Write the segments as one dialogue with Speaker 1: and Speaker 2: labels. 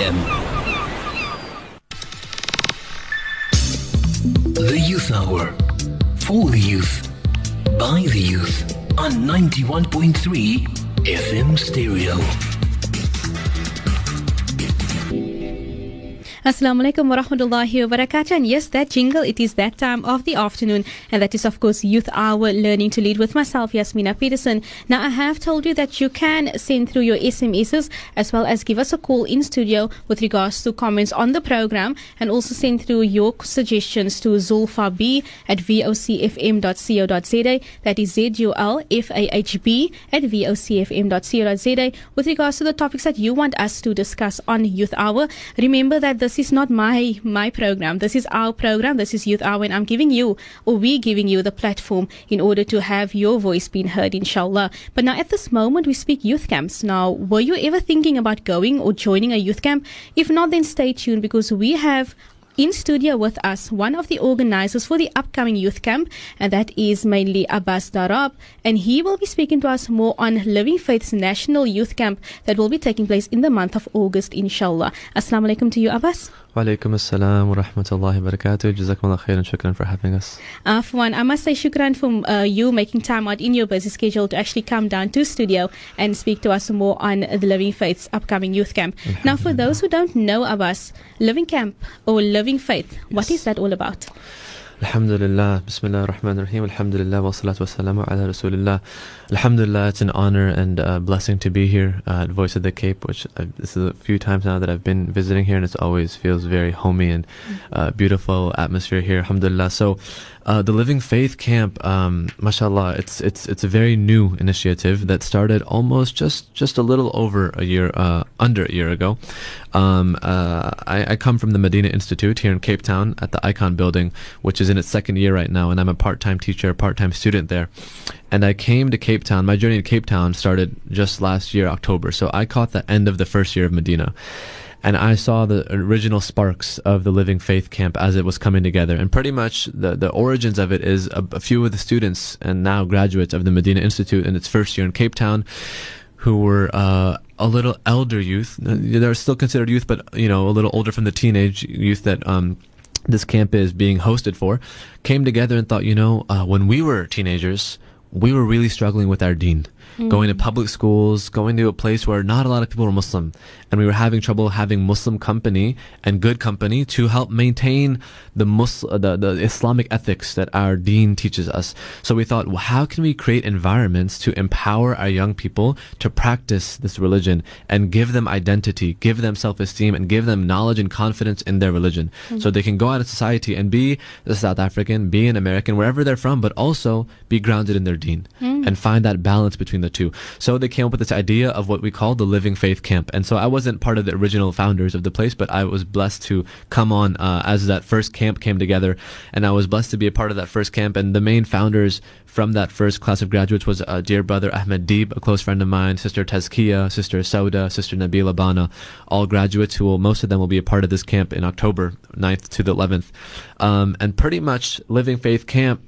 Speaker 1: FM. The Youth Hour. For the youth. By the youth. On 91.3 FM Stereo.
Speaker 2: Assalamu alaikum wa rahmatullahi wa barakatuh. And yes, that jingle, it is that time of the afternoon. And that is, of course, Youth Hour Learning to Lead with myself, Yasmina Peterson. Now, I have told you that you can send through your SMSs as well as give us a call in studio with regards to comments on the program and also send through your suggestions to Zulfah B at vocfm.co.za. That is Z-U-L-F-A-H-B at vocfm.co.za with regards to the topics that you want us to discuss on Youth Hour. Remember that this is not my my program. This is our program. This is Youth Hour, and I'm giving you or we giving you the platform in order to have your voice being heard, inshallah. But now at this moment we speak youth camps. Now, were you ever thinking about going or joining a youth camp? If not, then stay tuned because we have in studio with us one of the organizers for the upcoming youth camp, and that is mainly Abbas Darab. And he will be speaking to us more on Living Faith's National Youth Camp that will be taking place in the month of August, inshallah. Assalamu alaikum to you, Abbas.
Speaker 3: Walaikum assalam wa rahmatullahi wa barakatuh. Jazakumullah khairan. Shukran for having us.
Speaker 2: Afwan, I must say shukran for uh, you making time out in your busy schedule to actually come down to studio and speak to us more on the Living Faith's upcoming youth camp. Now, for those who don't know Abbas, Living Camp or Living Faith, what is that all about?
Speaker 3: Alhamdulillah, Bismillah ar-Rahman ar-Rahim, Alhamdulillah, wa salatu wa ala Rasulillah. Alhamdulillah, it's an honor and a blessing to be here uh, at Voice of the Cape, which I, this is a few times now that I've been visiting here, and it always feels very homey and uh, beautiful atmosphere here. Alhamdulillah. So, uh, the Living Faith Camp, um, mashallah, it's it's it's a very new initiative that started almost just just a little over a year, uh, under a year ago. Um, uh, I, I come from the Medina Institute here in Cape Town at the Icon Building, which is in its second year right now, and I'm a part-time teacher, part-time student there. And I came to Cape Town. My journey to Cape Town started just last year, October. So I caught the end of the first year of Medina and I saw the original sparks of the Living Faith camp as it was coming together. And pretty much the, the origins of it is a, a few of the students and now graduates of the Medina Institute in its first year in Cape Town who were uh, a little elder youth. They're still considered youth, but you know, a little older from the teenage youth that um, this camp is being hosted for, came together and thought, you know, uh, when we were teenagers, we were really struggling with our Going to public schools, going to a place where not a lot of people were Muslim, and we were having trouble having Muslim company and good company to help maintain the Muslim, the, the Islamic ethics that our Deen teaches us. So we thought, well, how can we create environments to empower our young people to practice this religion and give them identity, give them self-esteem, and give them knowledge and confidence in their religion, mm-hmm. so they can go out in society and be a South African, be an American, wherever they're from, but also be grounded in their Deen mm-hmm. And find that balance between the two. So they came up with this idea of what we call the Living Faith Camp. And so I wasn't part of the original founders of the place, but I was blessed to come on uh, as that first camp came together. And I was blessed to be a part of that first camp. And the main founders from that first class of graduates was uh, dear brother Ahmed Deeb, a close friend of mine, sister Tazkiya, sister Sauda, sister Nabila Bana, all graduates who will, most of them will be a part of this camp in October 9th to the 11th. Um, and pretty much Living Faith Camp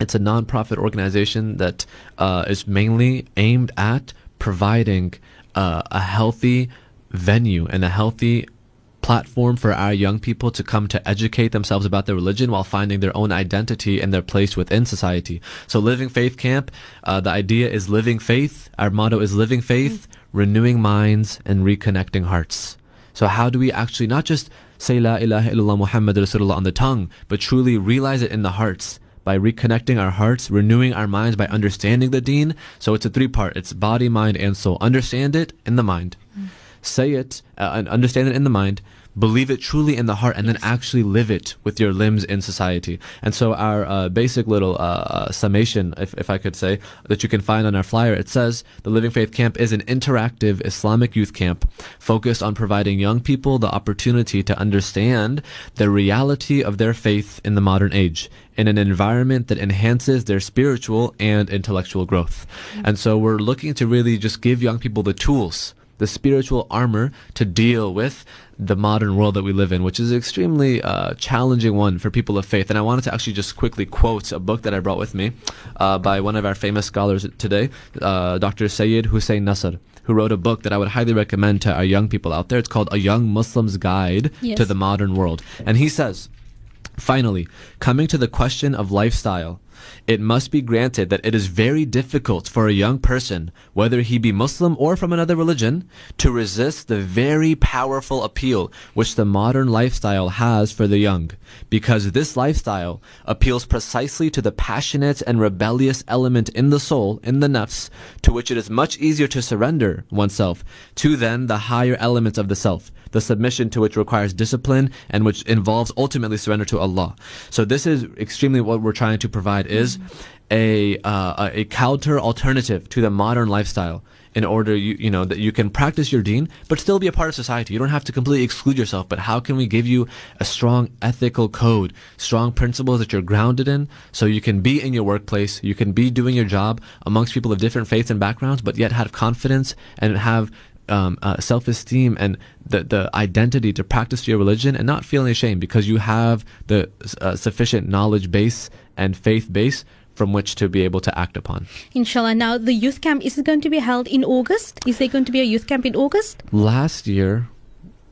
Speaker 3: it's a nonprofit organization that uh, is mainly aimed at providing uh, a healthy venue and a healthy platform for our young people to come to educate themselves about their religion while finding their own identity and their place within society. So, Living Faith Camp, uh, the idea is living faith. Our motto is living faith, renewing minds, and reconnecting hearts. So, how do we actually not just say La ilaha illallah Muhammad Rasulullah on the tongue, but truly realize it in the hearts? By reconnecting our hearts, renewing our minds by understanding the deen. So it's a three part it's body, mind, and soul. Understand it in the mind, say it, uh, and understand it in the mind, believe it truly in the heart, and then actually live it with your limbs in society. And so, our uh, basic little uh, summation, if, if I could say, that you can find on our flyer, it says the Living Faith Camp is an interactive Islamic youth camp focused on providing young people the opportunity to understand the reality of their faith in the modern age in an environment that enhances their spiritual and intellectual growth. And so we're looking to really just give young people the tools, the spiritual armor to deal with the modern world that we live in, which is an extremely uh, challenging one for people of faith. And I wanted to actually just quickly quote a book that I brought with me uh, by one of our famous scholars today, uh, Dr. Sayyid Hussein Nasr. who wrote a book that I would highly recommend to our young people out there. It's called A Young Muslim's Guide
Speaker 2: Yes.
Speaker 3: to the Modern World. And he says, Finally, coming to the question of lifestyle, it must be granted that it is very difficult for a young person, whether he be Muslim or from another religion, to resist the very powerful appeal which the modern lifestyle has for the young, because this lifestyle appeals precisely to the passionate and rebellious element in the soul, in the nafs, to which it is much easier to surrender oneself to than the higher elements of the self the submission to which requires discipline and which involves ultimately surrender to Allah. So this is extremely what we're trying to provide is a uh, a counter alternative to the modern lifestyle. In order, you you know that you can practice your deen, but still be a part of society. You don't have to completely exclude yourself. But how can we give you a strong ethical code, strong principles that you're grounded in, so you can be in your workplace, you can be doing your job amongst people of different faiths and backgrounds, but yet have confidence and have um, uh, self-esteem and the the identity to practice your religion and not feeling ashamed because you have the uh, sufficient knowledge base and faith base from which to be able to act upon.
Speaker 2: Inshallah. Now, the youth camp is it going to be held in August? Is there going to be a youth camp in August?
Speaker 3: Last year,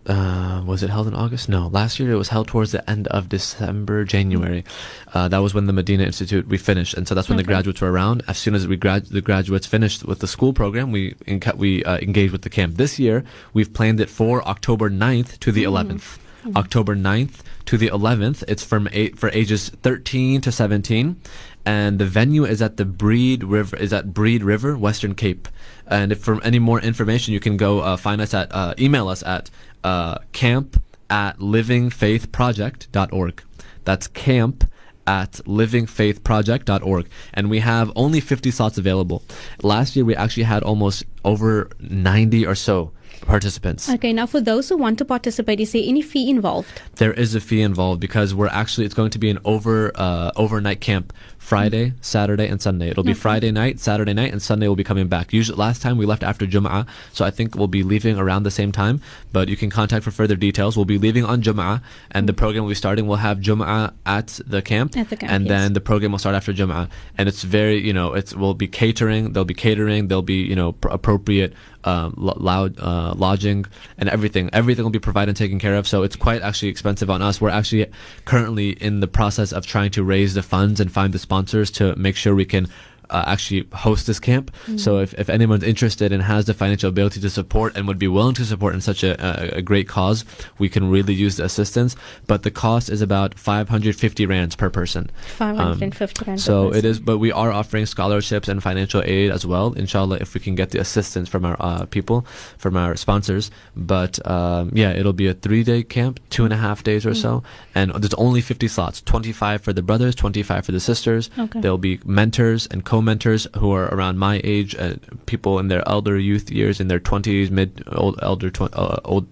Speaker 3: uh, was it held in August? No, last year it was held towards the end of December, January. Uh, that was when the Medina Institute we finished, and so that's when the graduates were around. As soon as we grad- the graduates finished with the school program, we we uh, engaged with the camp. This year, we've planned it for October 9th to the 11th. October 9th to the 11th. It's from eight for ages 13 to 17, and the venue is at the Breede River. Is at Breede River, Western Cape. And if for any more information, you can go uh, find us at uh, email us at uh, camp at livingfaithproject.org. That's camp at livingfaithproject.org. And we have only 50 slots available. Last year, we actually had almost over 90 or so participants.
Speaker 2: Okay. Now, for those who want to participate, is there any fee involved?
Speaker 3: There is a fee involved because we're actually it's going to be an over uh, overnight camp Friday, Saturday, and Sunday. It'll be Friday night, Saturday night, and Sunday we'll be coming back. Usually, last time we left after Jum'ah, so I think we'll be leaving around the same time. But you can contact for further details. We'll be leaving on Jum'ah, and the program will be starting. We'll have Jum'ah at the camp,
Speaker 2: At the camp,
Speaker 3: and
Speaker 2: yes.
Speaker 3: then the program will start after Jum'ah. And it's very, you know, it's will be catering. There'll be catering. There'll be, you know, pr- appropriate um, lo- loud uh, Uh, lodging and everything. Everything will be provided and taken care of. So it's quite actually expensive on us. We're actually currently in the process of trying to raise the funds and find the sponsors to make sure we can. Uh, actually host this camp. So if, if anyone's interested and has the financial ability to support and would be willing to support in such a, a, a great cause, we can really use the assistance. But the cost is about 550 rands per person.
Speaker 2: 550 rand per
Speaker 3: So it
Speaker 2: person.
Speaker 3: but we are offering scholarships and financial aid as well. Inshallah, if we can get the assistance from our uh, people, from our sponsors. But um, yeah, it'll be a three-day camp, two and a half days or so, and there's only 50 slots. 25 for the brothers, 25 for the sisters.
Speaker 2: Okay.
Speaker 3: There'll be mentors and co-mentors who are around my age, uh, people in their elder youth years, in their 20s, mid, old, elder, tw- uh, old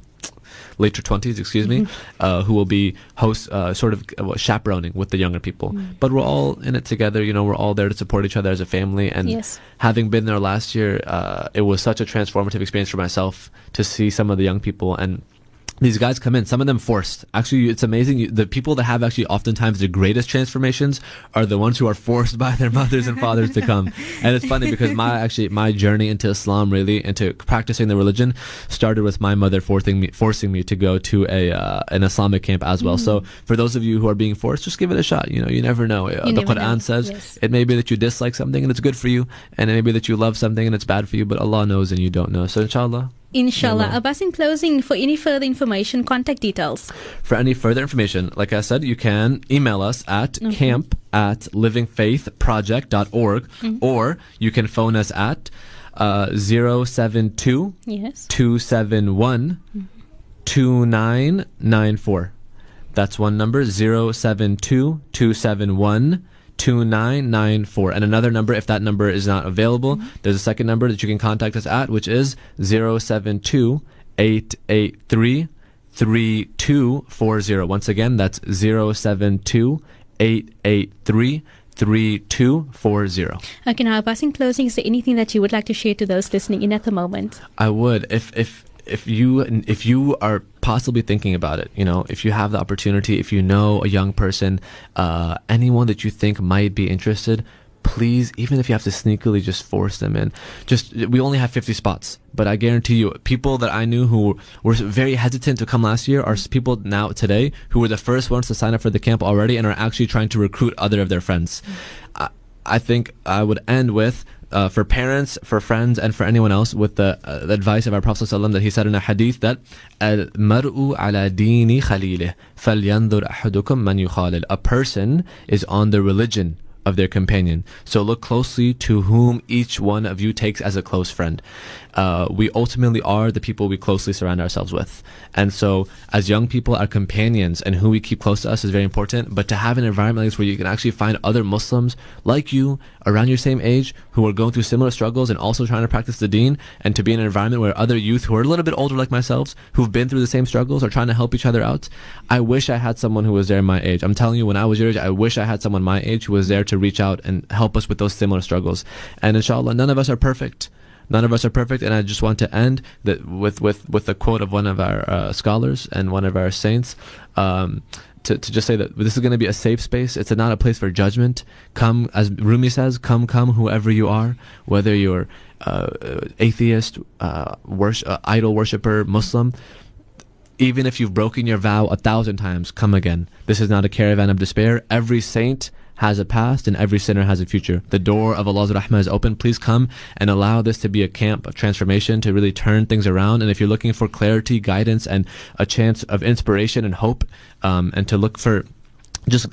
Speaker 3: later 20s, excuse me, uh, who will be host, uh, sort of uh, chaperoning with the younger people. But we're all in it together. You know, we're all there to support each other as a family. And
Speaker 2: Yes.
Speaker 3: having been there last year, uh, it was such a transformative experience for myself to see some of the young people and. These guys come in, some of them forced. Actually, it's amazing. The people that have actually oftentimes the greatest transformations are the ones who are forced by their mothers and fathers to come. And it's funny because my actually my journey into Islam, really into practicing the religion, started with my mother forcing me forcing me to go to a uh, an Islamic camp as well. So for those of you who are being forced, just give it a shot. You know, you never know. Uh,
Speaker 2: You
Speaker 3: the
Speaker 2: never
Speaker 3: Quran
Speaker 2: know.
Speaker 3: says
Speaker 2: Yes.
Speaker 3: it may be that you dislike something and it's good for you, and it may be that you love something and it's bad for you. But Allah knows and you don't know. So inshallah.
Speaker 2: Inshallah. Abbas, in closing, for any further information, contact details.
Speaker 3: For any further information, like I said, you can email us at camp at livingfaithproject.org or you can phone us at uh, 072
Speaker 2: Yes.
Speaker 3: 271 2994. That's one number 072 271 2994. And another number, if that number is not available, mm-hmm. there's a second number that you can contact us at, which is 072 883 3240. Once again, that's 072 883 3240.
Speaker 2: Okay, now, in closing, is there anything that you would like to share to those listening in at the moment?
Speaker 3: I would if if if you if you are possibly thinking about it, you know, if you have the opportunity, if you know a young person, uh, anyone that you think might be interested, please, even if you have to sneakily just force them in, just we only have 50 spots, but I guarantee you, people that I knew who were very hesitant to come last year are people now today who were the first ones to sign up for the camp already and are actually trying to recruit other of their friends. I, I think I would end with uh, for parents, for friends, and for anyone else with the, uh, the advice of our Prophet ﷺ that he said in a hadith that "Al-mar'u ala dini khalilih, falyandur ahadukum man yukhalil." A person is on the religion of their companion. So look closely to whom each one of you takes as a close friend. Uh, we ultimately are the people we closely surround ourselves with. And so, as young people, our companions and who we keep close to us is very important. But to have an environment like this where you can actually find other Muslims like you around your same age who are going through similar struggles and also trying to practice the deen, and to be in an environment where other youth who are a little bit older like myself, who've been through the same struggles, are trying to help each other out. I wish I had someone who was there my age. I'm telling you, when I was your age, I wish I had someone my age who was there to reach out and help us with those similar struggles. And inshallah, none of us are perfect. None of us are perfect, and I just want to end that with with with a quote of one of our uh, scholars and one of our saints. Um, to, to just say that this is going to be a safe space. It's not a place for judgment. Come, as Rumi says, come, come, whoever you are, whether you're uh, atheist, uh, worship, uh, idol worshiper, Muslim. Even if you've broken your vow a thousand times, come again. This is not a caravan of despair. Every saint has a past and every sinner has a future. The door of Allah's rahmah is open. Please come and allow this to be a camp of transformation to really turn things around. And if you're looking for clarity, guidance, and a chance of inspiration and hope, um, and to look for just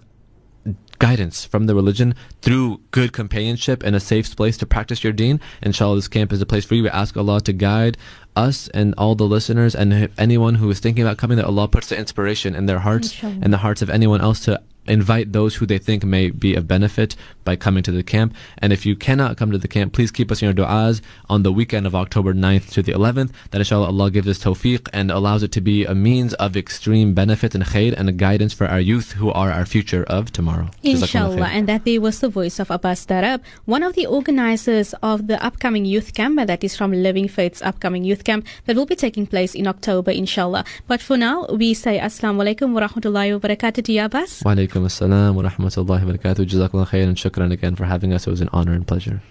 Speaker 3: guidance from the religion through good companionship and a safe place to practice your deen. Inshallah, this camp is a place for you. We ask Allah to guide us and all the listeners and anyone who is thinking about coming, that Allah puts the inspiration in their hearts
Speaker 2: Inshallah.
Speaker 3: and the hearts of anyone else to invite those who they think may be of benefit by coming to the camp. And if you cannot come to the camp, please keep us in your du'as on the weekend of October 9th to the 11th. That inshallah Allah gives us tawfiq and allows it to be a means of extreme benefit and khair and a guidance for our youth who are our future of tomorrow.
Speaker 2: Inshallah. And that there was the voice of Abbas Darab, one of the organizers of the upcoming youth camp, and that is from Living Faith's upcoming youth camp that will be taking place in October, inshallah. But for now, we say Assalamu alaikum wa rahmatullahi wa barakatuh to you, Abbas.
Speaker 3: Wa alaikum assalam wa rahmatullahi wa barakatuh. Jazakallah khair and shukran again for having us. It was an honor and pleasure.